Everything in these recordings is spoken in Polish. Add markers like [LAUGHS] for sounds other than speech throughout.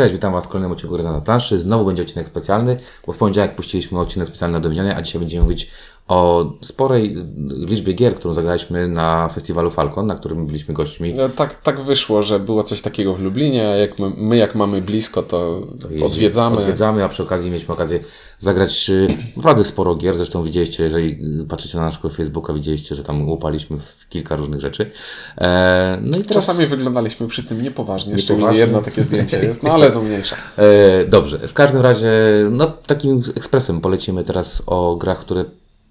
Cześć, witam Was w kolejnym odcinku Gry na planszy. Znowu będzie odcinek specjalny, bo w poniedziałek puściliśmy odcinek specjalny na Dominianie, a dzisiaj będziemy mówić o sporej liczbie gier, którą zagraliśmy na festiwalu Falcon, na którym byliśmy gośćmi. No, tak, tak wyszło, że było coś takiego w Lublinie, a jak my, my jak mamy blisko, to, Jeździ- odwiedzamy. Odwiedzamy, a przy okazji mieliśmy okazję zagrać y, naprawdę sporo gier. Zresztą widzieliście, jeżeli y, patrzycie na naszego Facebooka, widzieliście, że tam łupaliśmy w kilka różnych rzeczy. E, no i teraz... Czasami wyglądaliśmy przy tym niepoważnie, szczególnie jedno takie zdjęcie [LAUGHS] jest, no ale to mniejsza. E, dobrze, w każdym razie, no takim ekspresem polecimy teraz o grach, które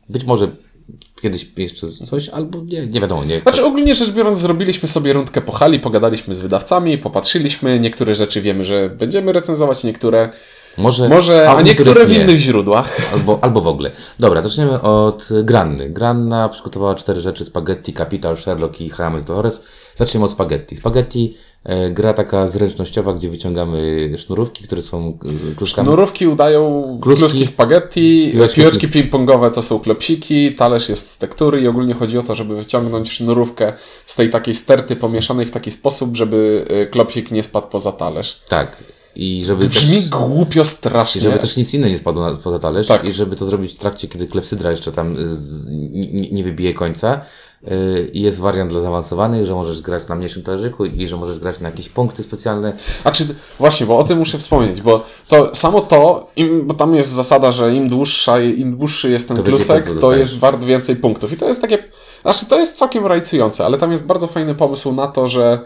być może kiedyś jeszcze coś, albo nie, nie wiadomo, nie. Znaczy ogólnie rzecz biorąc zrobiliśmy sobie rundkę po hali, pogadaliśmy z wydawcami, popatrzyliśmy, niektóre rzeczy wiemy, że będziemy recenzować, niektóre Może, może, a niektóre w innych źródłach. [LAUGHS] Albo, albo w ogóle. Dobra, zaczniemy od Granny. Granna przygotowała cztery rzeczy: Spaghetti, Capital, Sherlock i James Dolores. Zaczniemy od Spaghetti. Spaghetti, gra taka zręcznościowa, gdzie wyciągamy sznurówki, które są e, kluczkami. Nurówki udają Kluski. kluski, spaghetti, Piłeczki- piłeczki, ping-pongowe to są klopsiki, talerz jest z tektury i ogólnie chodzi o to, żeby wyciągnąć sznurówkę z tej takiej sterty pomieszanej w taki sposób, żeby y, klopsik nie spadł poza talerz. Tak. I żeby Brzmi też, głupio strasznie. i żeby też nic innego nie spadło na, poza talerz. Tak. I żeby to zrobić w trakcie, kiedy klepsydra jeszcze tam z, nie, nie wybije końca. Y, I jest wariant dla zaawansowanych, że możesz grać na mniejszym talerzyku i że możesz grać na jakieś punkty specjalne. A czy właśnie, bo o tym muszę wspomnieć, bo to samo to, im, bo tam jest zasada, że im dłuższa, im dłuższy jest ten To punktów to dostajesz. jest wart więcej punktów. I to jest takie, znaczy to jest całkiem rajcujące, ale tam jest bardzo fajny pomysł na to, że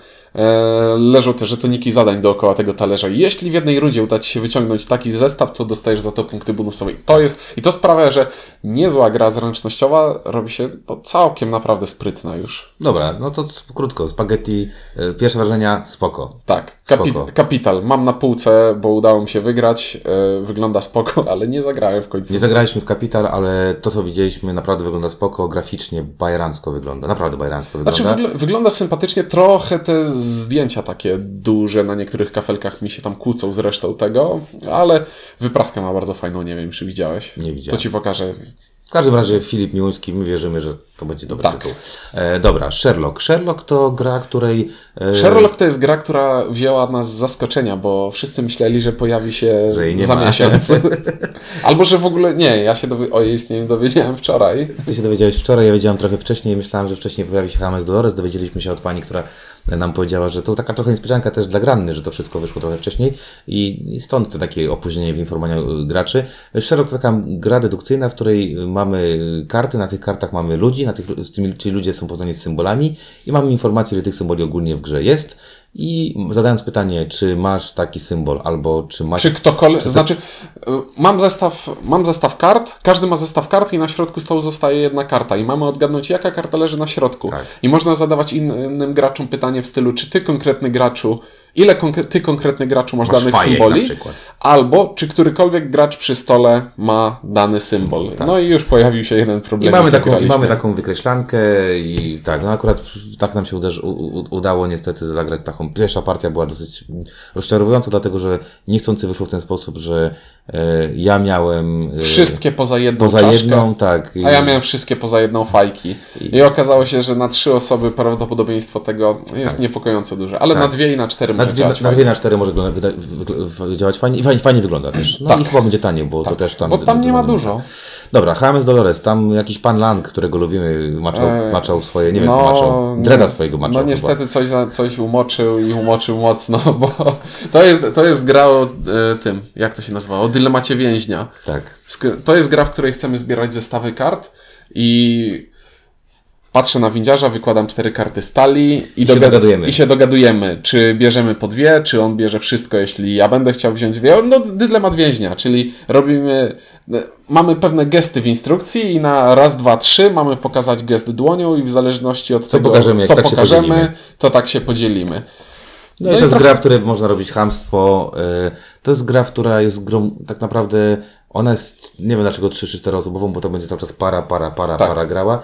leżą te żetoniki zadań dookoła tego talerza. Jeśli w jednej rundzie uda Ci się wyciągnąć taki zestaw, to dostajesz za to punkty bonusowe. I to jest, i to sprawia, że niezła gra zręcznościowa robi się no, całkiem naprawdę sprytna już. Dobra, no to krótko. Spaghetti, y, pierwsze wrażenia, spoko. Tak, kapi- Spoko. Kapital. Mam na półce, bo udało mi się wygrać. E, wygląda spoko, [LAUGHS] ale nie zagrałem w końcu. Nie zagraliśmy w Capital, ale to co widzieliśmy naprawdę wygląda spoko, graficznie bajerancko wygląda, naprawdę bajerancko wygląda. Znaczy wygl- wygląda sympatycznie, trochę te zdjęcia takie duże na niektórych kafelkach mi się tam kłócą z resztą tego, ale wypraskę ma bardzo fajną, nie wiem czy widziałeś. Nie widziałem. To ci pokażę. W każdym razie Filip Miłuński, my wierzymy, że to będzie dobry Tak. tytuł. E, dobra, Sherlock. Sherlock to gra, której... E, Sherlock to jest gra, która wzięła nas z zaskoczenia, bo wszyscy myśleli, że pojawi się Że za ma. miesiąc. [LAUGHS] Albo że w ogóle nie, ja się dowi- o jej istnieniu dowiedziałem wczoraj. Ty się dowiedziałeś wczoraj, ja wiedziałem trochę wcześniej, myślałem, że wcześniej pojawi się James Dolores, dowiedzieliśmy się od pani, która nam powiedziała, że to taka trochę niespodzianka też dla Granny, że to wszystko wyszło trochę wcześniej i stąd to takie opóźnienie w informowaniu graczy. Sherlock to taka gra dedukcyjna, w której mamy karty, na tych kartach mamy ludzi, na tych, z tymi, ci ludzie są poznani z symbolami i mamy informację, ile tych symboli ogólnie w grze jest i zadając pytanie, czy masz taki symbol, albo czy masz... Czy ktokolwiek, znaczy y, mam zestaw, mam zestaw kart, każdy ma zestaw kart i na środku stołu zostaje jedna karta i mamy odgadnąć jaka karta leży na środku. Tak. I można zadawać innym graczom pytanie w stylu, czy ty konkretny graczu, ile konkre- ty konkretny graczu masz, Masz danych symboli, albo czy którykolwiek gracz przy stole ma dany symbol. No i już pojawił się jeden Tak. I problem. mamy taką, graliśmy. mamy taką wykreślankę i tak, no akurat tak nam się u, u, udało niestety zagrać taką. Pierwsza partia była dosyć rozczarowująca, dlatego że niechcący wyszło w ten sposób, że ja miałem e, Wszystkie poza jedną poza czaszkę. jedną, tak. A ja miałem wszystkie poza jedną fajki. I okazało się, że na trzy osoby prawdopodobieństwo tego jest niepokojąco duże. Ale na dwie i na cztery Tak. na może dwie, działać na fajnie. dwie na cztery może działać fajnie i fajnie, fajnie wygląda też. No Tak. i chyba będzie taniej, bo to też tam. Bo tam nie ma dużo. Dobra, James Dolores, tam jakiś pan Lang, którego lubimy, maczał, maczał swoje, nie wiem co no, maczał, dreda swojego maczał. No chyba. niestety coś, za, coś umoczył i umoczył mocno, [LAUGHS] bo to jest, to jest gra o e, tym, jak to się nazywa, o dylemacie więźnia. Tak. To jest gra, w której chcemy zbierać zestawy kart i patrzę na windziarza, wykładam cztery karty stali i, się dogadujemy. i się dogadujemy, czy bierzemy po dwie, czy on bierze wszystko, jeśli ja będę chciał wziąć dwie. No, dylemat więźnia, czyli robimy, mamy pewne gesty w instrukcji i na raz, dwa, trzy mamy pokazać gest dłonią i w zależności od tego, pokażemy, co tak pokażemy, to tak się podzielimy. No, No i i to jest trochę- gra, w której można robić hamstwo. y, To jest gra, która jest grą tak naprawdę. Ona jest, nie wiem dlaczego 3 czy 4 osobową, bo to będzie cały czas para, para, para, Tak. para grała.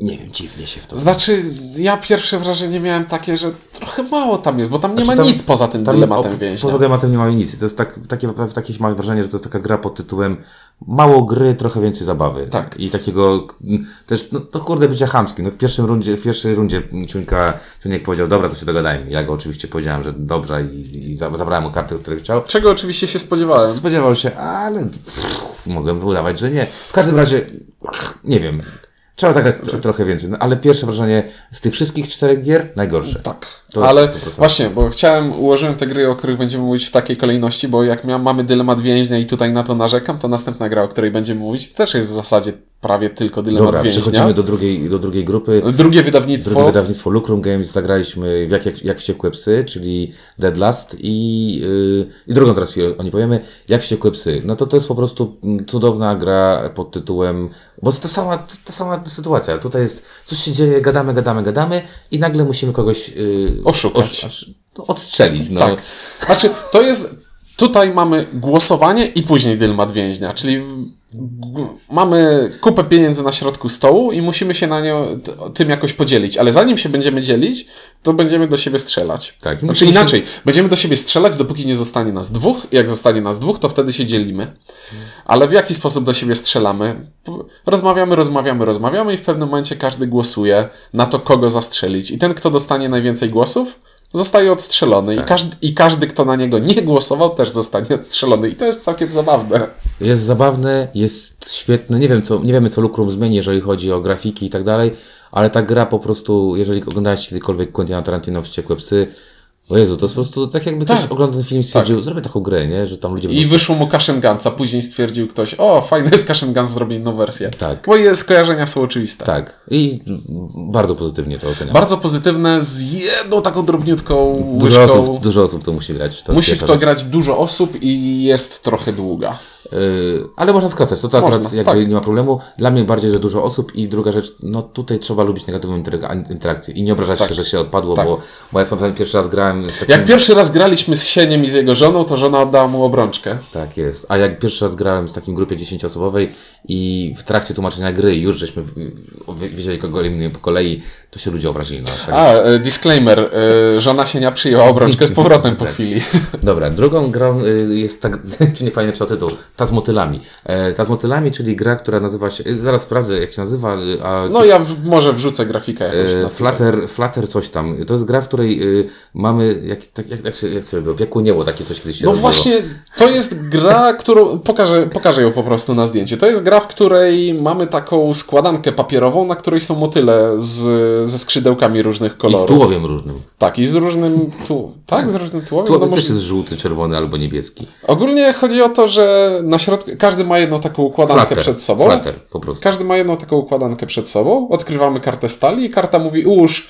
Nie wiem, dziwnie się w to. Znaczy, ja pierwsze wrażenie miałem takie, że trochę mało tam jest, bo tam nie Znaczy, ma tam- nic poza tym Tam dylematem o- więźnia. Poza dylematem nie ma nic. To jest tak, takie, takie mam wrażenie, że to jest taka gra pod tytułem mało gry, trochę więcej zabawy. Tak. I takiego mm, też, no to kurde bycia chamskim. No w pierwszym rundzie, w pierwszej rundzie Ciuńka, Ciuniek powiedział, dobra, to się dogadajmy. Ja go oczywiście powiedziałem, że dobrze i, i za- zabrałem mu kartę, której chciał. Czego oczywiście się spodziewałem. Spodziewał się, ale pff, mogłem udawać, że nie. W każdym razie, ach, nie wiem. Trzeba zagrać tro- trochę więcej, no, ale pierwsze wrażenie z tych wszystkich czterech gier najgorsze. Tak, To ale 100%. właśnie, bo chciałem, ułożyłem te gry, o których będziemy mówić w takiej kolejności, bo jak mamy dylemat więźnia i tutaj na to narzekam, to następna gra, o której będziemy mówić, też jest w zasadzie prawie tylko dylemat Dobra, więźnia. przechodzimy do drugiej, do drugiej grupy. Drugie wydawnictwo. Drugie wydawnictwo Lucrum Games zagraliśmy w jak, jak, jak Wściekłe Psy, czyli Dead Last i, yy, i drugą teraz chwilę o niej powiemy, Jak Wściekłe Psy. No to to jest po prostu cudowna gra pod tytułem, bo to ta sama, ta sama sytuacja. Tutaj jest, coś się dzieje, gadamy, gadamy, gadamy i nagle musimy kogoś yy, Oszukać. osz- no, odstrzelić. No. Tak. Znaczy, to jest. Tutaj mamy głosowanie i później dylemat więźnia, czyli mamy kupę pieniędzy na środku stołu i musimy się na nią tym jakoś podzielić. Ale zanim się będziemy dzielić, to będziemy do siebie strzelać. Tak, Znaczy musimy się- inaczej, będziemy do siebie strzelać, dopóki nie zostanie nas dwóch. Jak zostanie nas dwóch, to wtedy się dzielimy. Ale w jaki sposób do siebie strzelamy? Rozmawiamy, rozmawiamy, rozmawiamy i w pewnym momencie każdy głosuje na to, kogo zastrzelić. I ten, kto dostanie najwięcej głosów, zostaje odstrzelony. Tak. I, każdy, I każdy, kto na niego nie głosował, też zostanie odstrzelony. I to jest całkiem zabawne. Jest zabawne, jest świetne. Nie wiem, co, nie wiemy, co Lucrum zmieni, jeżeli chodzi o grafiki i tak dalej, ale ta gra po prostu, jeżeli oglądałeś kiedykolwiek Quentina Tarantino Wściekłe Psy, o Jezu, to jest po prostu tak jakby ktoś Tak. oglądał ten film i stwierdził, zrobię taką grę, nie? Że tam ludzie I będą... wyszło mu Kaszengansa. Później stwierdził ktoś, o, fajny jest Kaszengans, zrobię inną wersję. Tak. Moje skojarzenia są oczywiste. Tak. I bardzo pozytywnie to oceniam. Bardzo pozytywne, z jedną taką drobniutką Dużo łyżką. osób, dużo osób to musi grać. To Musi w to rzecz. grać dużo osób i jest trochę długa. Yy, ale można skracać, to, to akurat Można, jakby tak. nie ma problemu. Dla mnie bardziej, że dużo osób i druga rzecz, no tutaj trzeba lubić negatywną interak- interakcję i nie obrażać Tak. się, że się odpadło, Tak. bo, bo jak pamiętam pierwszy raz grałem takim... Jak pierwszy raz graliśmy z Sieniem i z jego żoną, to żona oddała mu obrączkę. Tak jest. A jak pierwszy raz grałem z takim grupie 10-osobowej i w trakcie tłumaczenia gry już żeśmy wiedzieli, kogo eliminujemy po kolei, to się ludzie obrazili na nas. Tak? A, e, disclaimer, e, żona Sienia przyjęła obrączkę z powrotem po [LAUGHS] chwili. Dobra, drugą grą y, jest tak, [LAUGHS] czy nie fajnie napisał tytuł, ta z motylami. E, ta z motylami, czyli gra, która nazywa się, y, zaraz sprawdzę jak się nazywa, y, a No ja w, może wrzucę grafikę E, Flutter, Flutter coś tam. To jest gra, w której y, mamy, jak, tak, jak, jak, się, jak się piekłonieło takie coś kiedyś się No właśnie, to jest gra, którą pokażę, pokażę ją po prostu na zdjęciu. To jest gra, w której mamy taką składankę papierową, na której są motyle z, ze skrzydełkami różnych I z kolorów. tułowiem różnym. Tak, i z różnym tu, tak, z różnym tułowiem. Tułowiem no też może... jest żółty, czerwony albo niebieski. Ogólnie chodzi o to, że na środku każdy ma jedną taką układankę Flutter, przed sobą. Flutter, po prostu. Każdy ma jedną taką układankę przed sobą, odkrywamy kartę stali i karta mówi ułóż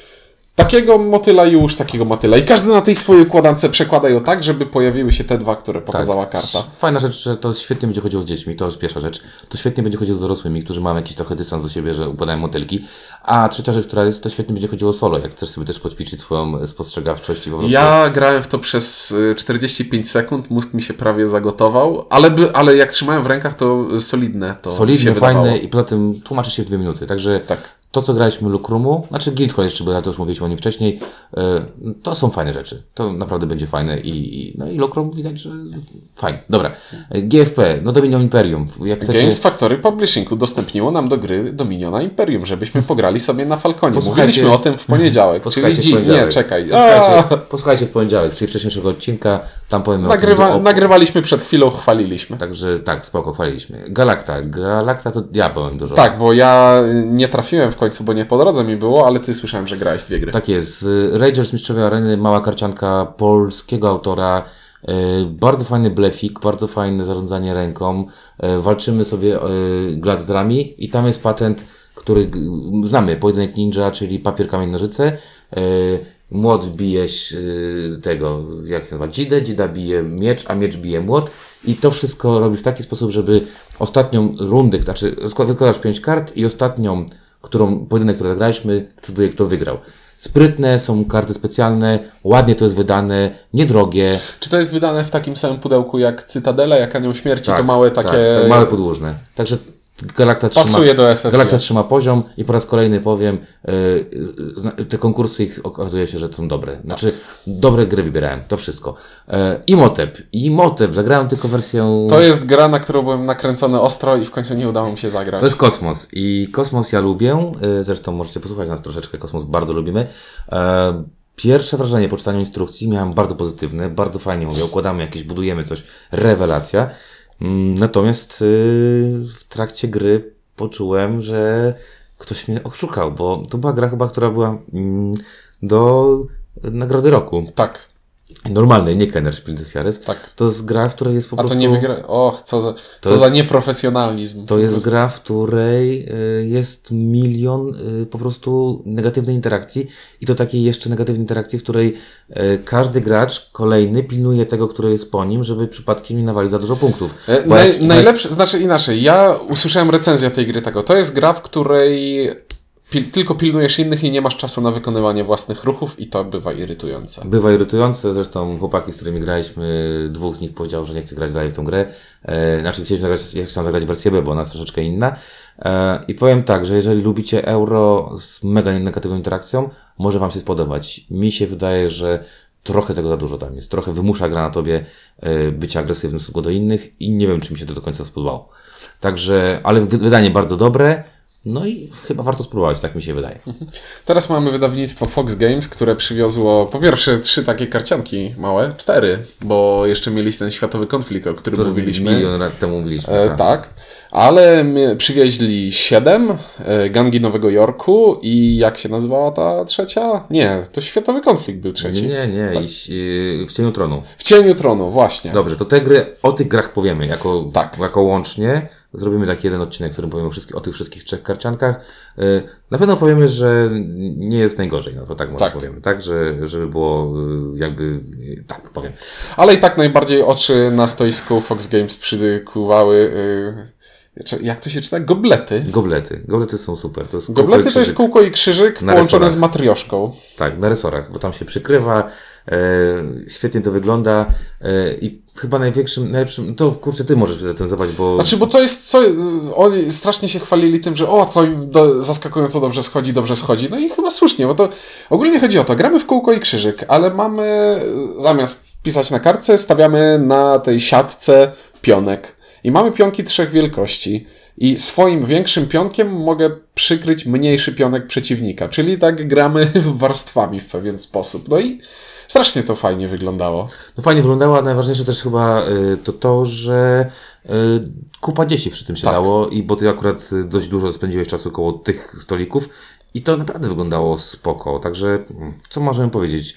takiego motyla i ułóż takiego motyla. I każdy na tej swojej układance przekłada ją tak, żeby pojawiły się te dwa, które pokazała karta. Fajna rzecz, że to świetnie będzie chodziło z dziećmi, to jest pierwsza rzecz. To świetnie będzie chodziło z dorosłymi, którzy mają jakiś trochę dystans do siebie, że układają motylki. A trzecia rzecz, która jest, to świetnie będzie chodziło solo, jak chcesz sobie też poćwiczyć swoją spostrzegawczość i po prostu... Ja grałem w to przez y, 45 sekund, mózg mi się prawie zagotował, ale, by, ale jak trzymałem w rękach, to solidne to Solidne, fajne i poza tym tłumaczy się w dwie minuty, także Tak. to, co graliśmy Lukrumu, znaczy Guildhall jeszcze, bo ja to już mówiliśmy nim wcześniej, e, to są fajne rzeczy. To naprawdę będzie fajne i, no i Lukrum widać, że fajnie. Dobra. GFP, no Dominion Imperium. Jak chcecie... Games Factory Publishing udostępniło nam do gry Dominiona Imperium, żebyśmy pograli sobie na Falconie. Posłuchajcie- Mówiliśmy o tym w poniedziałek, czyli dziś. Nie, czekaj. Posłuchajcie, posłuchajcie w poniedziałek, czyli wcześniejszego odcinka, tam powiemy Nagrywa, o tym. o- nagrywaliśmy przed chwilą, chwaliliśmy. Także tak, spoko, chwaliliśmy. Galakta. Galakta to ja powiem dużo. Tak, bo ja nie trafiłem w końcu, bo nie po drodze mi było, ale ty słyszałem, że grałeś dwie gry. Tak jest. Rangers Mistrzowie Areny, mała karcianka polskiego autora. E, Bardzo fajny blefik, bardzo fajne zarządzanie ręką. E, Walczymy sobie e, gladiatorami i tam jest patent, który znamy. Pojedynek ninja, czyli papier, kamień, nożyce. Młot bije tego, jak się nazywa, dzidę, dzida bije miecz, a miecz bije młot. I to wszystko robi w taki sposób, żeby ostatnią rundę, znaczy skład- wykładasz pięć kart i ostatnią, którą, pojedynek, który zagraliśmy, decyduje kto wygrał. Sprytne, są karty specjalne, ładnie to jest wydane, niedrogie. Czy to jest wydane w takim samym pudełku jak Cytadela, jak Anioł Śmierci, Tak, to małe takie... Tak, tak, małe podłużne. Także Galakta trzyma, Pasuje do FFG. Galakta trzyma poziom i po raz kolejny powiem, e, e, te konkursy ich okazuje się, że są dobre. Znaczy, dobre gry wybierałem, to wszystko. E, Imotep, Imotep, zagrałem tylko wersję... To jest gra, na którą byłem nakręcony ostro i w końcu nie udało mi się zagrać. To jest kosmos i kosmos ja lubię, zresztą możecie posłuchać nas troszeczkę, kosmos bardzo lubimy. Pierwsze wrażenie po czytaniu instrukcji miałem bardzo pozytywne, bardzo fajnie mówię, układamy jakieś, budujemy coś, rewelacja. Mm, Natomiast y, w trakcie gry poczułem, że ktoś mnie oszukał, bo to była gra chyba, która była mm, do Nagrody Roku. Tak, Normalnej, nie Kenner Spiel des Jahres. tak. To jest gra, w której jest po A to prostu... nie wygra... Och, co za, co jest- za nieprofesjonalizm. To jest gra, w której y, jest milion y, po prostu negatywnej interakcji i to takiej jeszcze negatywnej interakcji, w której y, każdy gracz kolejny pilnuje tego, który jest po nim, żeby przypadkiem nie nawalił za dużo punktów. E, Naj, jak- najlepsze, znaczy inaczej, ja usłyszałem recenzję tej gry tego. To jest gra, w której pil, tylko pilnujesz innych i nie masz czasu na wykonywanie własnych ruchów i to bywa irytujące. Bywa irytujące, zresztą chłopaki, z którymi graliśmy, dwóch z nich powiedział, że nie chce grać dalej w tą grę. E, znaczy chcieliśmy zagrać, ja chciałem zagrać wersję B, bo ona jest troszeczkę inna. E, I powiem tak, że jeżeli lubicie euro z mega negatywną interakcją, może wam się spodobać. Mi się wydaje, że trochę tego za dużo tam jest. Trochę wymusza gra na tobie e, bycie agresywnym w stosunku do innych i nie wiem, czy mi się to do końca spodobało. Także, ale wy- wydanie bardzo dobre. No i chyba warto spróbować, tak mi się wydaje. Teraz mamy wydawnictwo Fox Games, które przywiozło po pierwsze trzy takie karcianki małe, cztery, bo jeszcze mieliście ten światowy konflikt, o którym mówiliśmy. Milion lat temu mówiliśmy. E, tak. tak, ale przywieźli siedem e, gangi Nowego Jorku i jak się nazywała ta trzecia? Nie, to światowy konflikt był trzeci. Nie, nie, nie. Iść, yy, w cieniu tronu. W cieniu tronu, właśnie. Dobrze, to te gry, o tych grach powiemy jako, Tak. jako łącznie. Zrobimy taki jeden odcinek, w którym powiemy o, tych wszystkich trzech karciankach. Yy, Na pewno powiemy, że nie jest najgorzej, no to tak może Tak. powiemy. Tak, że, żeby było yy, jakby, yy, tak powiem. Ale i tak najbardziej oczy na stoisku Fox Games przykuwały. Jak to się czyta? Goblety. Goblety. Goblety są super. To Goblety to jest kółko i krzyżyk Na połączone resorach. z matrioszką. Tak, na resorach, bo tam się przykrywa, e, świetnie to wygląda e, i chyba największym, najlepszym, to kurczę, ty możesz recenzować, bo... Znaczy, bo to jest co. y, Oni strasznie się chwalili tym, że o, to im do, zaskakująco dobrze schodzi, dobrze schodzi. No i chyba słusznie, bo to ogólnie chodzi o to. Gramy w kółko i krzyżyk, ale mamy y, zamiast pisać na kartce, stawiamy na tej siatce pionek. I mamy pionki trzech wielkości. I swoim większym pionkiem mogę przykryć mniejszy pionek przeciwnika. Czyli tak gramy [LAUGHS] warstwami w pewien sposób. No i strasznie to fajnie wyglądało. No fajnie wyglądało, a najważniejsze też chyba y, to to, że y, kupa dzieci przy tym się Tak. dało i bo ty akurat y, dość dużo spędziłeś czasu koło tych stolików i to naprawdę wyglądało spoko, także mm, co możemy powiedzieć?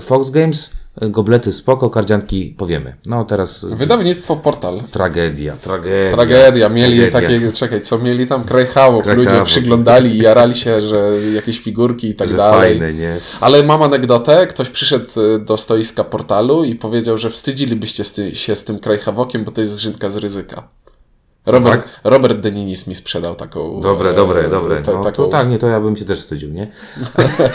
Fox Games, goblety spoko, kardzianki powiemy. No teraz Wydawnictwo Portal. tragedia, tragedia. Tragedia. Mieli tragedia. takie, czekaj, co mieli tam Krajhawo. ludzie przyglądali i jarali się, że jakieś figurki i tak Że dalej. fajne, nie? Ale mam anegdotę, ktoś przyszedł y, do stoiska portalu i powiedział, że wstydzilibyście się z tym Krajhawokiem, bo to jest zrzynka z ryzyka. Robert, tak? Robert Deninis mi sprzedał taką... Dobre, e, dobre, dobre. No, taką... to tak, nie, to ja bym się też wstydził, nie?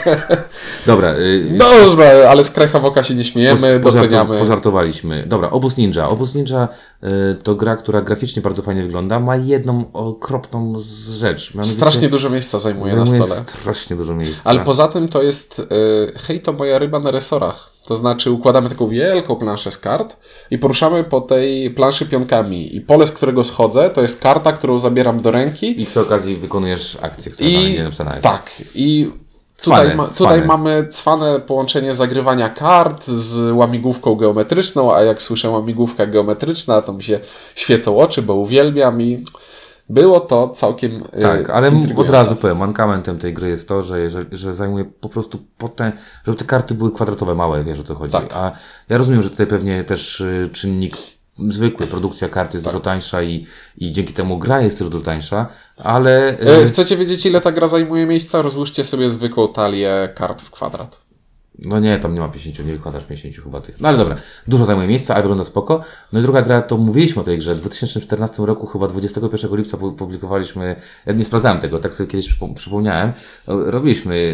[LAUGHS] Dobra, y, No dobra, ale z Krajhawoka się nie śmiejemy, Poz- doceniamy. Pożartowaliśmy. Dobra, Obóz Ninja. Obóz Ninja y, to gra, która graficznie bardzo fajnie wygląda. Ma jedną okropną rzecz. Mianowicie Strasznie dużo miejsca zajmuje na zajmuje stole. strasznie dużo miejsca. Ale poza tym to jest y, hej, to moja ryba na resorach. To znaczy układamy taką wielką planszę z kart i poruszamy po tej planszy pionkami. I pole, z którego schodzę, to jest karta, którą zabieram do ręki. I przy okazji wykonujesz akcję, która I nie napisana jest. tak. I tutaj, ma, tutaj mamy cwane połączenie zagrywania kart z łamigłówką geometryczną, a jak słyszę łamigłówka geometryczna, to mi się świecą oczy, bo uwielbiam i było to całkiem y, Tak, ale od razu powiem, mankamentem tej gry jest to, że, jeżeli, że zajmuje po prostu potę, żeby te karty były kwadratowe, małe, wiesz o co chodzi. Tak. A ja rozumiem, że tutaj pewnie też y, czynnik zwykły, produkcja karty jest Tak. dużo tańsza i, i dzięki temu gra jest też dużo tańsza, ale... y, E, Chcecie wiedzieć, ile ta gra zajmuje miejsca? Rozłóżcie sobie zwykłą talię kart w kwadrat. No nie, tam nie ma 50, nie wykładasz 50 chyba tych. No ale dobra, dużo zajmuje miejsca, ale wygląda spoko. No i druga gra, to mówiliśmy o tej grze. W 2014 roku, chyba 21 lipca pu- publikowaliśmy, ja nie sprawdzałem tego, tak sobie kiedyś przypo- przypomniałem. Robiliśmy yy,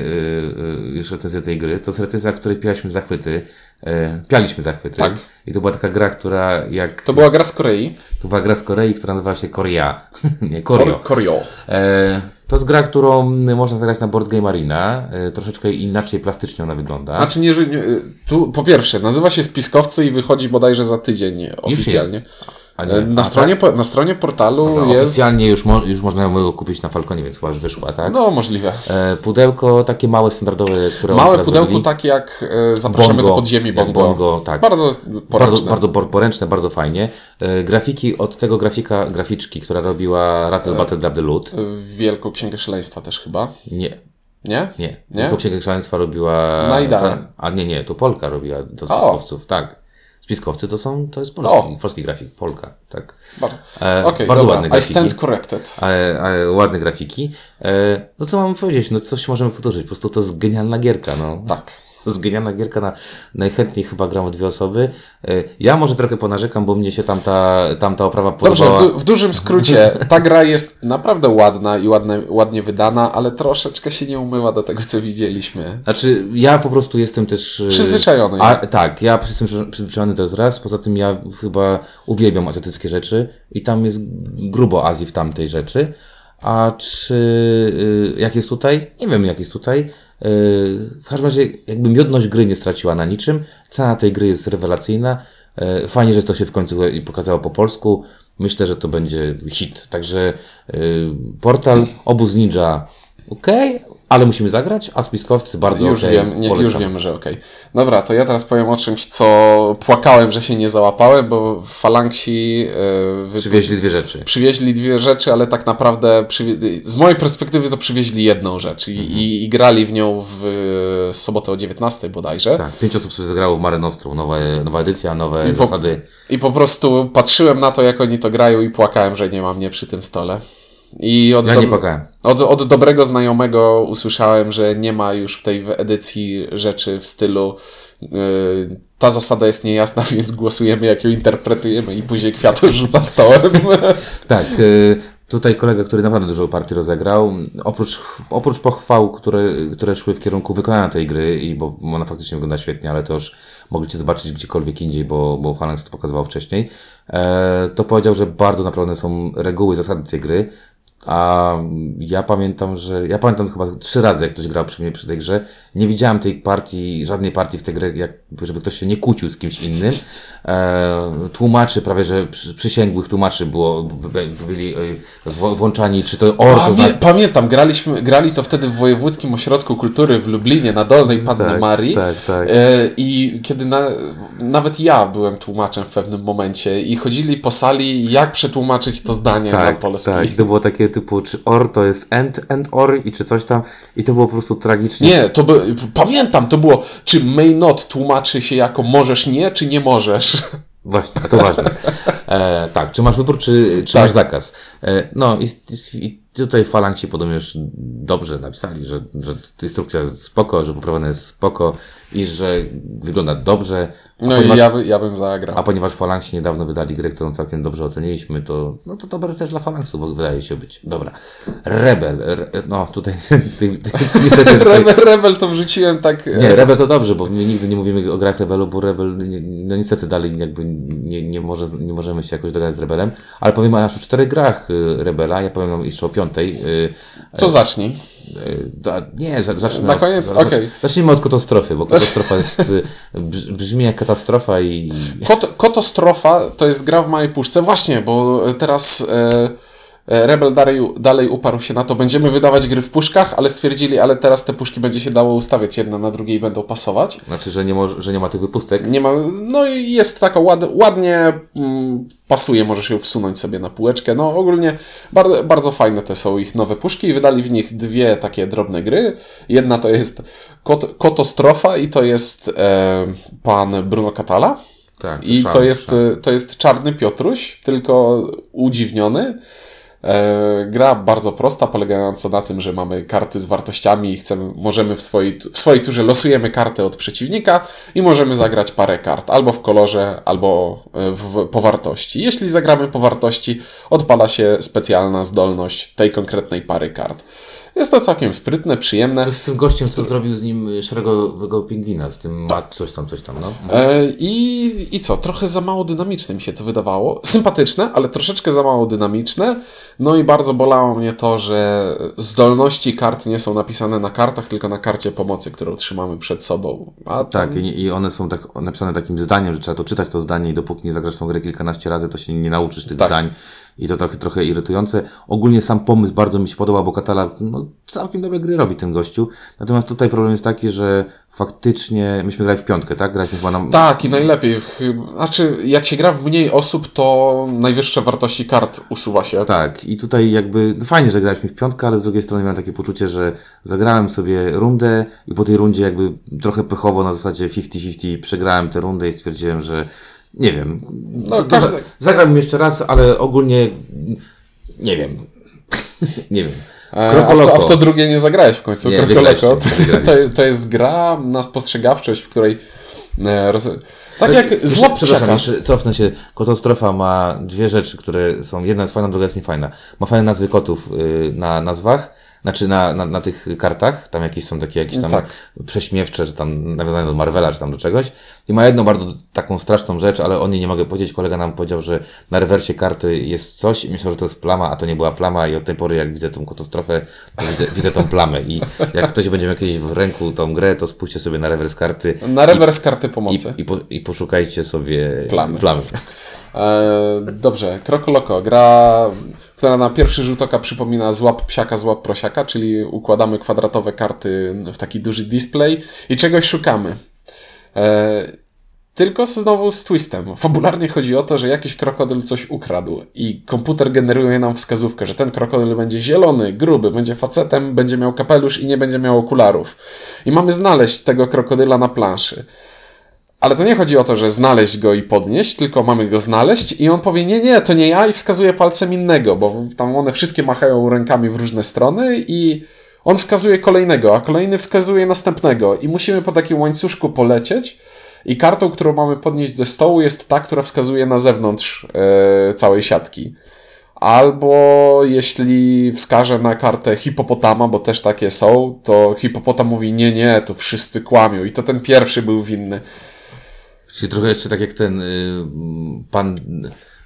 yy, już recenzję tej gry. To jest recenzja, w której pialiśmy zachwyty. Yy, pialiśmy zachwyty. Tak. I to była taka gra, która jak... To była gra z Korei. To była gra z Korei, która nazywa się Korea. [LAUGHS] nie, Korio. Kor- Koryo. E, to jest gra, którą mm, można zagrać na Board Game Arena. E, troszeczkę inaczej plastycznie ona wygląda. Znaczy nie, że nie, tu po pierwsze, nazywa się Spiskowcy i wychodzi bodajże za tydzień Już oficjalnie. jest. A nie, E, Na, a, stronie, tak? po, na stronie portalu No, jest. Oficjalnie już, mo, już można ją kupić na Falconie, więc chyba już wyszła, tak? No, możliwe. E, pudełko takie małe, standardowe, które Małe pudełko zrobili. takie jak e, zapraszamy Bongo, do podziemi Bongo. Bongo, tak. Bardzo Bardzo, poręczne. bardzo por- poręczne, bardzo fajnie. E, grafiki od tego grafika, graficzki, która robiła E. Rattle Battle Grab the Loot. Wielką Księgę Szaleństwa też chyba. Nie, Nie? nie. Nie? Tylko Księgę Szaleństwa robiła... Najdalej. A nie, nie, to Polka robiła do spiskowców, tak. Spiskowcy to są, to jest polski, O. polski grafik, Polka, tak. Bardzo, E, Okej, bardzo dobra. ładne I grafiki. stand corrected. Ale, ale ładne grafiki. E, no co mamy powiedzieć? No coś możemy powtórzyć. Po prostu to jest genialna gierka. No. Tak. To jest genialna gierka. Na, najchętniej chyba gram w dwie osoby. E, ja może trochę ponarzekam, bo mnie się tamta, tamta oprawa Dobrze, podobała. w, du- w dużym skrócie, ta gra jest naprawdę ładna i ładne, ładnie wydana, ale troszeczkę się nie umywa do tego, co widzieliśmy. Znaczy, ja po prostu jestem też. e, Przyzwyczajony. A, tak, ja jestem przy- przyzwyczajony to jest raz. Poza tym ja chyba uwielbiam azjatyckie rzeczy i tam jest grubo Azji w tamtej rzeczy. A czy y, jak jest tutaj? Nie wiem, jak jest tutaj. Y, w każdym razie, jakby miodność gry nie straciła na niczym. Cena tej gry jest rewelacyjna. Y, fajnie, że to się w końcu pokazało po polsku. Myślę, że to będzie hit. Także portal Obóz Ninja ok, ale musimy zagrać, a spiskowcy bardzo już, okej, wiem, nie, już wiemy, że okej. Dobra, to ja teraz powiem o czymś, co płakałem, że się nie załapałem, bo falanksi yy. Przywieźli dwie rzeczy. przywieźli dwie rzeczy, ale tak naprawdę z mojej perspektywy to przywieźli jedną rzecz i, Mhm. i, i grali w nią w sobotę o 19 bodajże. Tak, pięć osób sobie zagrało w Mare Nostrum, nowa, nowa edycja, nowe I po- zasady. I po prostu patrzyłem na to, jak oni to grają i płakałem, że nie ma mnie przy tym stole. I od, Ja dob- nie płakałem. od, od dobrego znajomego usłyszałem, że nie ma już w tej edycji rzeczy w stylu yy, ta zasada jest niejasna, [LAUGHS] więc głosujemy, jak ją interpretujemy i później kwiatu rzuca stołem. [LAUGHS] Tak, y, tutaj kolega, który naprawdę dużo partii rozegrał, oprócz, oprócz pochwał, które, które szły w kierunku wykonania tej gry, i bo ona faktycznie wygląda świetnie, ale to już mogliście zobaczyć gdziekolwiek indziej, bo, bo Phalanx to pokazywał wcześniej, e, to powiedział, że bardzo naprawdę są reguły, zasady tej gry, a ja pamiętam, że. Ja pamiętam chyba trzy razy, jak ktoś grał przy mnie przy tej grze. Nie widziałem tej partii, żadnej partii w tej grze, jak, żeby ktoś się nie kłócił z kimś innym. E, tłumaczy, prawie że przy, przysięgłych tłumaczy było, byli e, w- włączani, czy to OR, Pamię, znaczy. pamiętam, graliśmy, grali to wtedy w Wojewódzkim Ośrodku Kultury w Lublinie na Dolnej Panny Tak, Marii. tak, tak. E, I kiedy na, nawet ja byłem tłumaczem w pewnym momencie i chodzili po sali, jak przetłumaczyć to zdanie na polski. tak. I to było takie typu, czy OR to jest end, end OR i czy coś tam. I to było po prostu tragicznie. Nie, to by, pamiętam, to było, czy may not tłumaczy się jako możesz nie, czy nie możesz. [LAUGHS] Właśnie, to ważne. E, tak, czy masz wybór, czy, czy Tak. masz zakaz? E, no i, i, tutaj Falangsi podobnie już dobrze napisali, że, że instrukcja jest spoko, że poprawiona jest spoko i że wygląda dobrze. No ponieważ, i ja, by- ja bym zagrał. a ponieważ Falangsi niedawno wydali grę, którą całkiem dobrze oceniliśmy, to, no to dobre też dla Falangsów, bo wydaje się być. Dobra. Rebel. Re, no tutaj [LAUGHS] ty, ty, niestety... [LAUGHS] Rebel, Rebel to wrzuciłem tak... e, nie, Rebel to dobrze, bo my nigdy nie mówimy o grach Rebelu, bo Rebel, no niestety dalej jakby nie, nie, może, nie możemy się jakoś dogadać z Rebelem, ale powiemy aż o czterech grach y, Rebela, ja powiem jeszcze o piątej. y, To zacznij. Da- Nie, za- zacznijmy Na od, koniec? zacz- Okej. Zacznijmy od katastrofy, bo [LAUGHS] katastrofa jest, y, brz- brzmi jak katastrofa i... Kot, Kotostrofa to jest gra w małej puszce. Właśnie, bo teraz e, e, Rebel dalej, dalej uparł się na to. Będziemy wydawać gry w puszkach, ale stwierdzili, ale teraz te puszki będzie się dało ustawiać jedna na drugiej i będą pasować. Znaczy, że nie, może, że nie ma tych wypustek. Nie ma, no i jest taka ład, ładnie mm, pasuje, możesz ją wsunąć sobie na półeczkę. No ogólnie bardzo, bardzo fajne te są ich nowe puszki i wydali w nich dwie takie drobne gry. Jedna to jest Kot, Kotostrofa i to jest e, pan Bruno Catala. Tak, I to jest, to jest czarny Piotruś, tylko udziwniony. E, gra bardzo prosta, polegająca na tym, że mamy karty z wartościami i chcemy, możemy w swojej, w swojej turze losujemy kartę od przeciwnika i możemy zagrać parę kart, albo w kolorze, albo e, w, po wartości. Jeśli zagramy po wartości, odpala się specjalna zdolność tej konkretnej pary kart. Jest to całkiem sprytne, przyjemne. To z tym gościem, co zrobił z nim y, szeregowego pingwina, z tym ma coś tam, coś tam, no. E, I, I co? Trochę za mało dynamiczne mi się to wydawało. Sympatyczne, ale troszeczkę za mało dynamiczne. No i bardzo bolało mnie to, że zdolności kart nie są napisane na kartach, tylko na karcie pomocy, którą trzymamy przed sobą. A Tak, tam- i, one są tak napisane takim zdaniem, że trzeba to czytać to zdanie i dopóki nie zagrasz w tą grę kilkanaście razy, to się nie nauczysz tych Tak. zdań. I to trochę, trochę irytujące. Ogólnie sam pomysł bardzo mi się podoba, bo Katala no, całkiem dobre gry robi ten gościu. Natomiast tutaj problem jest taki, że faktycznie myśmy grali w piątkę, tak? Graliśmy chyba na... Tak, i najlepiej. Znaczy, jak się gra w mniej osób, to najwyższe wartości kart usuwa się. Tak, i tutaj jakby no fajnie, że graliśmy w piątkę, ale z drugiej strony miałem takie poczucie, że zagrałem sobie rundę i po tej rundzie jakby trochę pechowo na zasadzie 50-50 przegrałem tę rundę i stwierdziłem, że nie wiem. No, to, zagram jeszcze raz, ale ogólnie nie wiem. [LAUGHS] nie wiem. E, A w, to, a w to drugie nie zagrałeś w końcu. Nie, Krokoloko. To, [LAUGHS] to, to jest gra na spostrzegawczość, w której. E, roz... Tak Jeszcze- jak złap Przepraszam, jeszcze cofnę się. Kotostrofa ma dwie rzeczy, które są. Jedna jest fajna, druga jest niefajna. Ma fajne nazwy kotów y, na nazwach. Znaczy na, na, na tych kartach, tam jakieś są takie jakieś tam Tak. prześmiewcze, że tam nawiązane do Marvela, czy tam do czegoś. I ma jedną bardzo taką straszną rzecz, ale o niej nie mogę powiedzieć. Kolega nam powiedział, że na rewersie karty jest coś i myślał, że to jest plama, a to nie była plama i od tej pory jak widzę tą katastrofę, to widzę, [LAUGHS] widzę tą plamę. I jak ktoś będzie miał kiedyś w ręku tą grę, to spójrzcie sobie na rewers karty Na rewers karty pomocy. i, i, po, i poszukajcie sobie Plamy. plamy. E, dobrze, Krokoloko. Gra, która na pierwszy rzut oka przypomina złap psiaka, złap prosiaka, czyli układamy kwadratowe karty w taki duży display i czegoś szukamy. E, tylko znowu z twistem. Fabularnie chodzi o to, że jakiś krokodyl coś ukradł i komputer generuje nam wskazówkę, że ten krokodyl będzie zielony, gruby, będzie facetem, będzie miał kapelusz i nie będzie miał okularów. I mamy znaleźć tego krokodyla na planszy. Ale to nie chodzi o to, że znaleźć go i podnieść, tylko mamy go znaleźć i on powie, nie, nie, to nie ja i wskazuje palcem innego, bo tam one wszystkie machają rękami w różne strony i on wskazuje kolejnego, a kolejny wskazuje następnego i musimy po takim łańcuszku polecieć i kartą, którą mamy podnieść ze stołu jest ta, która wskazuje na zewnątrz e, całej siatki. Albo jeśli wskaże na kartę hipopotama, bo też takie są, to hipopotam mówi nie, nie, tu wszyscy kłamią i to ten pierwszy był winny. Czyli trochę jeszcze tak jak ten y, pan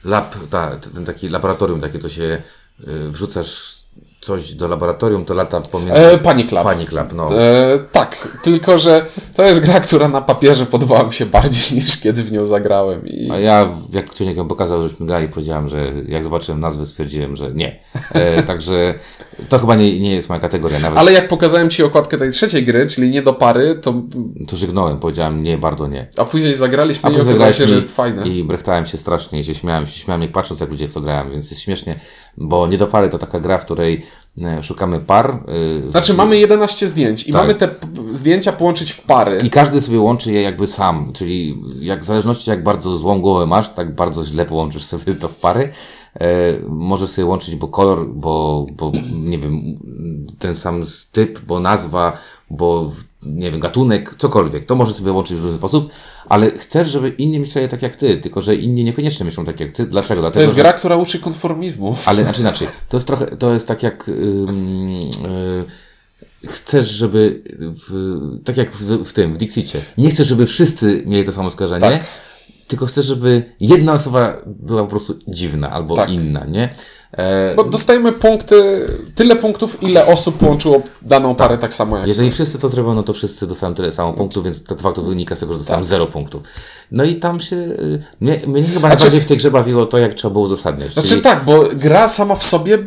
lab, ta, ten taki laboratorium, takie to się y, wrzucasz coś do laboratorium, to lata pomiędzy... E, Panic Lab. Panic Lab, no. E, tak, tylko że to jest gra, która na papierze podobała mi się bardziej [LAUGHS] niż kiedy w nią zagrałem. I... A ja, jak Ciuniek ją pokazał, żeśmy grali, powiedziałem, że jak zobaczyłem nazwę, stwierdziłem, że nie. E, [LAUGHS] także to chyba nie, nie jest moja kategoria. Nawet Ale jak pokazałem Ci okładkę tej trzeciej gry, czyli nie do pary, to to żygnąłem, powiedziałem nie, bardzo nie. a później zagraliśmy A i okazało się, że jest fajne. I brechtałem się strasznie i się śmiałem, się śmiałem jak patrząc, jak ludzie w to grają, więc jest śmiesznie, bo nie do pary to taka gra, w której szukamy par. y, Znaczy, mamy 11 zdjęć i Tak. mamy te zdjęcia połączyć w pary. I każdy sobie łączy je jakby sam, czyli jak w zależności jak bardzo złą głowę masz, tak bardzo źle połączysz sobie to w pary. E, możesz sobie łączyć, bo kolor, bo, bo nie wiem, ten sam typ, bo nazwa, bo nie wiem, gatunek, cokolwiek. To możesz sobie łączyć w różny sposób, ale chcesz, żeby inni myśleli tak jak ty, tylko że inni niekoniecznie myślą tak jak ty. Dlaczego? To Dlatego, jest że... gra, która uczy konformizmu. Ale znaczy inaczej, to jest trochę, to jest tak jak ym, y, chcesz, żeby w, tak jak w, w tym, w Dixicie. Nie chcesz, żeby wszyscy mieli to samo skojarzenie, Tak. tylko chcesz, żeby jedna osoba była po prostu dziwna albo Tak. inna, nie? E, Bo dostajemy punkty, tyle punktów, ile osób połączyło daną parę tak samo jak jeżeli wszyscy to zrobią, no to wszyscy dostaną tyle samo punktów, więc to de facto wynika z tego, że dostaną Tak. zero punktów. No i tam się, y, mnie, mnie chyba Znaczy- najbardziej w tej grze bawiło to, jak trzeba było uzasadniać. Znaczy czyli- tak, bo gra sama w sobie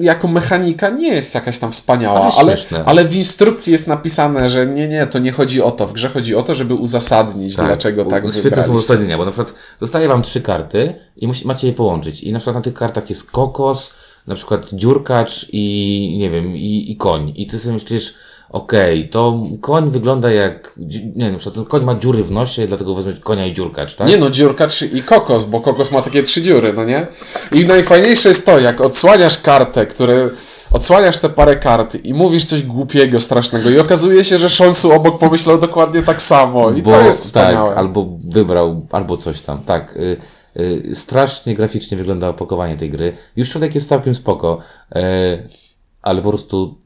jako mechanika nie jest jakaś tam wspaniała, Ale ale, ale w instrukcji jest napisane, że nie, nie, to nie chodzi o to. W grze chodzi o to, żeby uzasadnić, dlaczego tak Świetne są wybraliście. uzasadnienia, bo na przykład dostaję wam trzy karty i musi, macie je połączyć. I na przykład na tych kartach jest kokos, na przykład dziurkacz i nie wiem, i, i koń. I ty sobie myślisz, okej, to koń wygląda jak, nie wiem, przykład koń ma dziury w nosie, dlatego wezmę konia i dziurkacz, tak? Nie no, dziurkacz i kokos, bo kokos ma takie trzy dziury, no nie? I najfajniejsze jest to, jak odsłaniasz kartę, które... Odsłaniasz te parę kart i mówisz coś głupiego, strasznego i okazuje się, że Szonsu obok pomyślał dokładnie tak samo i to jest wspaniałe. Tak, albo wybrał, albo coś tam. Tak. Y, y, strasznie graficznie wygląda opakowanie tej gry. Już środek jest całkiem spoko, y, ale po prostu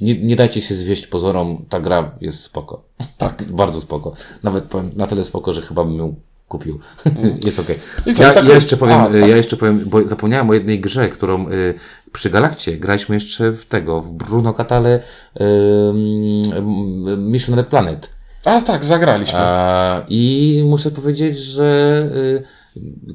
nie, nie dajcie się zwieść pozorom, ta gra jest spoko. Tak. [LAUGHS] Bardzo spoko. Nawet powiem, na tyle spoko, że chyba bym ją kupił. [LAUGHS] jest okej. Co, Ja, ja jeszcze powiem, A, y, tak. ja jeszcze powiem, bo zapomniałem o jednej grze, którą y, przy Galakcie graliśmy jeszcze w tego, w Bruno Catale y, mm, Mission Red Planet. A tak, zagraliśmy. A, I muszę powiedzieć, że y,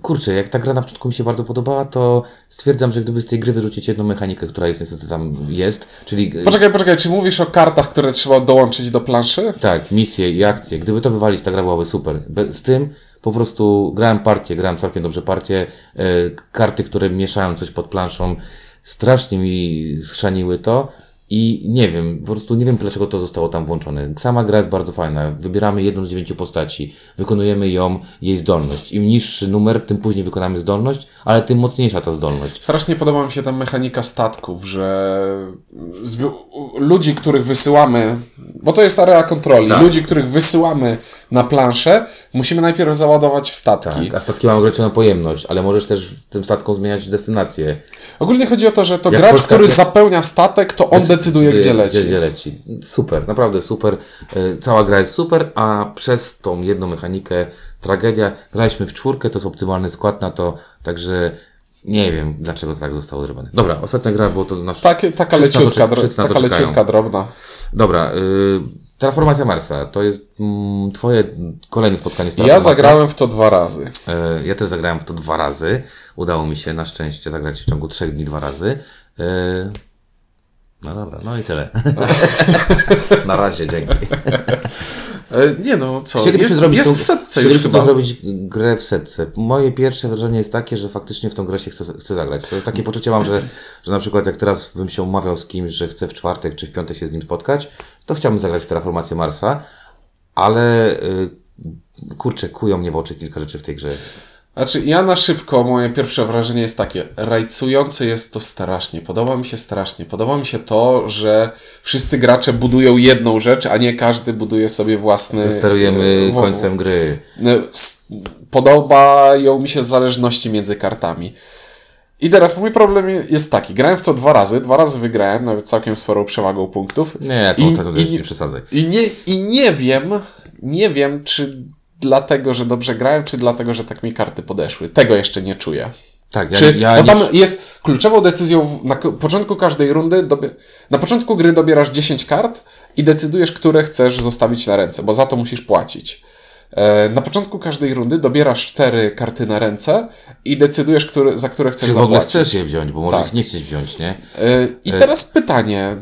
kurczę, jak ta gra na początku mi się bardzo podobała, to stwierdzam, że gdyby z tej gry wyrzucić jedną mechanikę, która jest niestety tam jest, czyli y, Poczekaj, poczekaj, czy mówisz o kartach, które trzeba dołączyć do planszy? tak, misje i akcje, gdyby to wywalić, ta gra byłaby super. Be, z tym po prostu grałem partię, grałem całkiem dobrze partię, y, karty, które mieszają coś pod planszą, strasznie mi schrzaniły to. I nie wiem, po prostu nie wiem dlaczego to zostało tam włączone. Sama gra jest bardzo fajna. Wybieramy jedną z dziewięciu postaci, wykonujemy ją, jej zdolność. Im niższy numer, tym później wykonamy zdolność, ale tym mocniejsza ta zdolność. Strasznie podoba mi się ta mechanika statków, że ludzi, których wysyłamy, bo to jest area kontroli, Tak. ludzi, których wysyłamy na planszę, musimy najpierw załadować w statki. Tak, a statki mają ograniczoną pojemność, ale możesz też tym statkom zmieniać destynację. Ogólnie chodzi o to, że to Jak gracz, Polska- który jak- zapełnia statek, to on decyduje, gdzie leci. Gdzie, leci. Super, naprawdę super. E, Cała gra jest super, a przez tą jedną mechanikę tragedia. Graliśmy w czwórkę, to jest optymalny skład na to, także nie wiem, dlaczego tak zostało zrobione. Dobra, ostatnia gra, bo to nasz... Takie, taka to leciutka, to taka leciutka, drobna. Dobra, y, Terraformacja Marsa, to jest mm, twoje kolejne spotkanie z Ja zagrałem w to dwa razy. E, Ja też zagrałem w to dwa razy. Udało mi się na szczęście zagrać w ciągu trzech dni dwa razy. E, No dobra, no i tyle. [LAUGHS] [LAUGHS] na razie, dzięki. E, Nie no, co? Chcielibyśmy jest, zrobić jest w setce już Chcielibyśmy chyba. to zrobić grę w setce. Moje pierwsze wrażenie jest takie, że faktycznie w tą grę się chce, chce zagrać. To jest takie poczucie mam, że, że na przykład jak teraz bym się umawiał z kimś, że chcę w czwartek czy w piątek się z nim spotkać, to chciałbym zagrać w Terraformację Marsa, ale y, kurczę, kują mnie w oczy kilka rzeczy w tej grze. Znaczy, ja na szybko, moje pierwsze wrażenie jest takie, rajcujące jest to strasznie, podoba mi się strasznie. Podoba mi się to, że wszyscy gracze budują jedną rzecz, a nie każdy buduje sobie własny... Sterujemy e, końcem gry. No, Podobają mi się zależności między kartami. I teraz mój problem jest taki, grałem w to dwa razy, dwa razy wygrałem, nawet całkiem sporą przewagą punktów. Nie, I- i- też nie przesadzaj. I nie, I nie wiem, nie wiem, czy dlatego, że dobrze grałem, czy dlatego, że tak mi karty podeszły. Tego jeszcze nie czuję. Tak, ja, Czy, ja bo nie- tam jest kluczową decyzją na początku każdej rundy, dobie, na początku gry dobierasz 10 kart i decydujesz, które chcesz zostawić na ręce, bo za to musisz płacić. E, Na początku każdej rundy dobierasz 4 karty na ręce i decydujesz, które, za które chcesz Czy w ogóle zapłacić. chcesz je wziąć, bo możesz Tak. nie chcieć wziąć, nie? E, I teraz pytanie,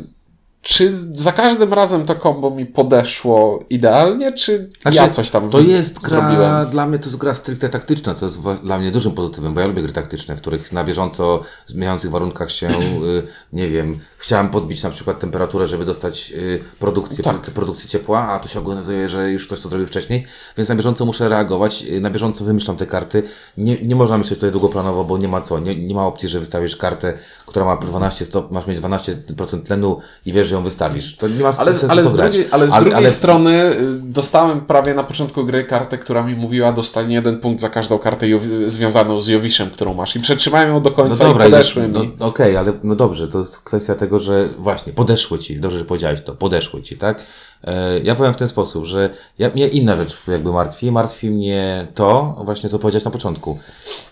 czy za każdym razem to kombo mi podeszło idealnie, czy ja Znaczy, coś tam To jest gra, zrobiłem? dla mnie to jest gra stricte taktyczna, co jest dla mnie dużym pozytywem, bo ja lubię gry taktyczne, w których na bieżąco w zmieniających warunkach się, [CLEARS THROAT] y, nie wiem, chciałem podbić na przykład temperaturę, żeby dostać y, produkcję, Tak. pro- produkcję ciepła, a tu się okazuje, że już ktoś to zrobił wcześniej, więc na bieżąco muszę reagować, y, na bieżąco wymyślam te karty. Nie, nie można myśleć tutaj długoplanowo, bo nie ma co, nie, nie ma opcji, że wystawisz kartę, która ma 12 stop, masz mieć 12% tlenu i wiesz, że ją wystawisz. To nie ma Ale, sensu ale, z drugiej, ale z drugiej ale- strony y, dostałem prawie na początku gry kartę, która mi mówiła dostanie jeden punkt za każdą kartę związaną z Jowiszem, którą masz. I przetrzymałem ją do końca i podeszły no, mi. no, Okej, ale no dobrze, to jest kwestia tego, że właśnie, podeszły ci, dobrze, że powiedziałeś to, podeszły ci, tak? E, ja powiem w ten sposób, że ja, mnie inna rzecz jakby martwi, martwi mnie to, właśnie co powiedziałeś na początku.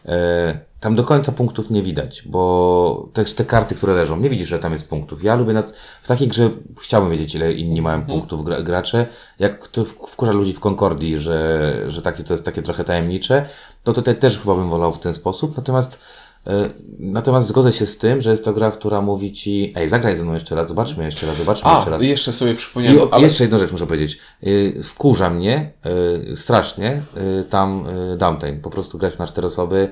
E, tam do końca punktów nie widać, bo też te karty, które leżą, nie widzisz, że tam jest punktów. Ja lubię nad, w takiej grze chciałbym wiedzieć, ile inni mają punktów gra, gracze. Jak to wkurza ludzi w Concordii, że, że takie, to jest takie trochę tajemnicze, to tutaj też chyba bym wolał w ten sposób. Natomiast Natomiast zgodzę się z tym, że jest to gra, która mówi ci, ej, zagraj ze mną jeszcze raz, zobaczmy jeszcze raz, zobaczmy jeszcze A, raz. jeszcze sobie I przypomniałem, o, ale jeszcze jedną rzecz muszę powiedzieć. Y, Wkurza mnie y, strasznie tam Downtime. Po prostu graliśmy na cztery osoby,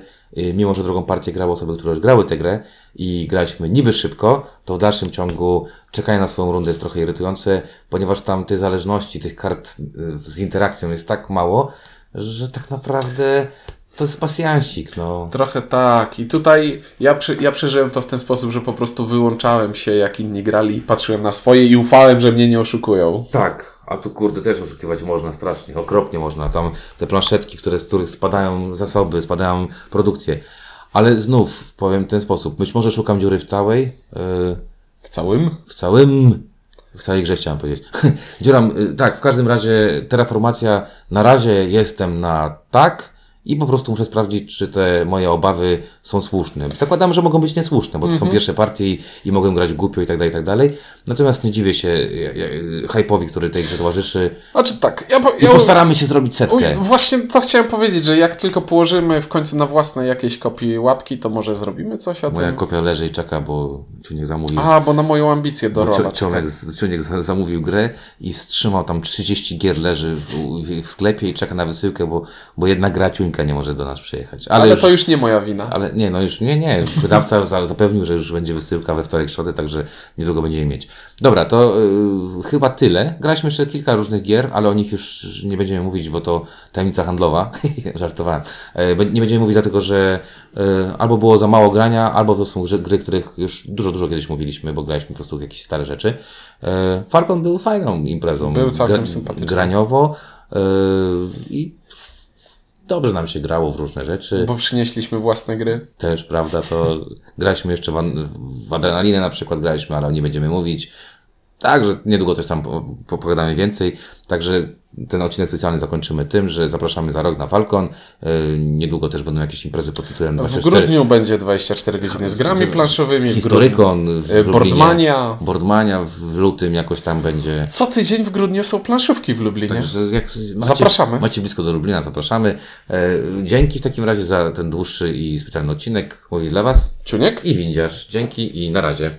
mimo że drugą partię grały osoby, które już grały tę grę i graliśmy niby szybko, to w dalszym ciągu czekanie na swoją rundę jest trochę irytujące, ponieważ tam tej zależności, tych kart z interakcją jest tak mało, że tak naprawdę to jest pasjansik, no. Trochę tak. I tutaj ja, przy, ja przeżyłem to w ten sposób, że po prostu wyłączałem się, jak inni grali, patrzyłem na swoje i ufałem, że mnie nie oszukują. Tak, a tu kurde też oszukiwać można strasznie, okropnie można. Tam te planszetki, które, z których spadają zasoby, spadają produkcje. Ale znów powiem w ten sposób. Być może szukam dziury w całej, yy, W całym? w całym, w całej grze chciałem powiedzieć. [LAUGHS] Dziura, yy, tak, w każdym razie terraformacja, na razie jestem na tak i po prostu muszę sprawdzić, czy te moje obawy są słuszne. Zakładam, że mogą być niesłuszne, bo to są pierwsze partie i, i mogę grać głupio i tak dalej, i tak dalej. Natomiast nie dziwię się ja- ja- hype'owi, który tej grze towarzyszy. Znaczy tak, ja, po- I ja postaramy się zrobić setkę. Uj, właśnie to chciałem powiedzieć, że jak tylko położymy w końcu na własne jakieś kopii łapki, to może zrobimy coś o Moja tym. kopia leży i czeka, bo Ciuniek zamówił. A, bo na moją ambicję do rola. Ciuniek za- zamówił grę i wstrzymał tam 30 gier leży w, w, w sklepie i czeka na wysyłkę, bo, bo jedna gra Ciuńka nie może do nas przyjechać. Ale, Ale już, to już nie moja wina. ale nie, no już nie, nie. Wydawca za, zapewnił, że już będzie wysyłka we wtorek, środę, także niedługo będziemy mieć. Dobra, to y, chyba tyle. Graliśmy jeszcze kilka różnych gier, ale o nich już nie będziemy mówić, bo to tajemnica handlowa. [LAUGHS] Żartowałem. E, nie będziemy mówić dlatego, że e, albo było za mało grania, albo to są gry, których już dużo, dużo kiedyś mówiliśmy, bo graliśmy po prostu w jakieś stare rzeczy. E, Falcon był fajną imprezą. Był całkiem sympatyczny. Graniowo i dobrze nam się grało w różne rzeczy. Bo przynieśliśmy własne gry. Też, prawda, to graliśmy jeszcze w, w adrenalinę na przykład graliśmy, ale o nie będziemy mówić. Także niedługo też tam po- popowiadamy więcej. Także ten odcinek specjalny zakończymy tym, że zapraszamy za rok na Falcon. Yy, niedługo też będą jakieś imprezy pod tytułem W 24 grudniu będzie 24 godziny z grami planszowymi. w Historykon, w Lublinie. Boardmania. Boardmania w lutym jakoś tam będzie. Co tydzień w grudniu są planszówki w Lublinie. Także jak macie, Zapraszamy. Macie blisko do Lublina, zapraszamy. E, dzięki w takim razie za ten dłuższy i specjalny odcinek. Mówi dla Was Ciuniek? i Windziarz. Dzięki i na razie.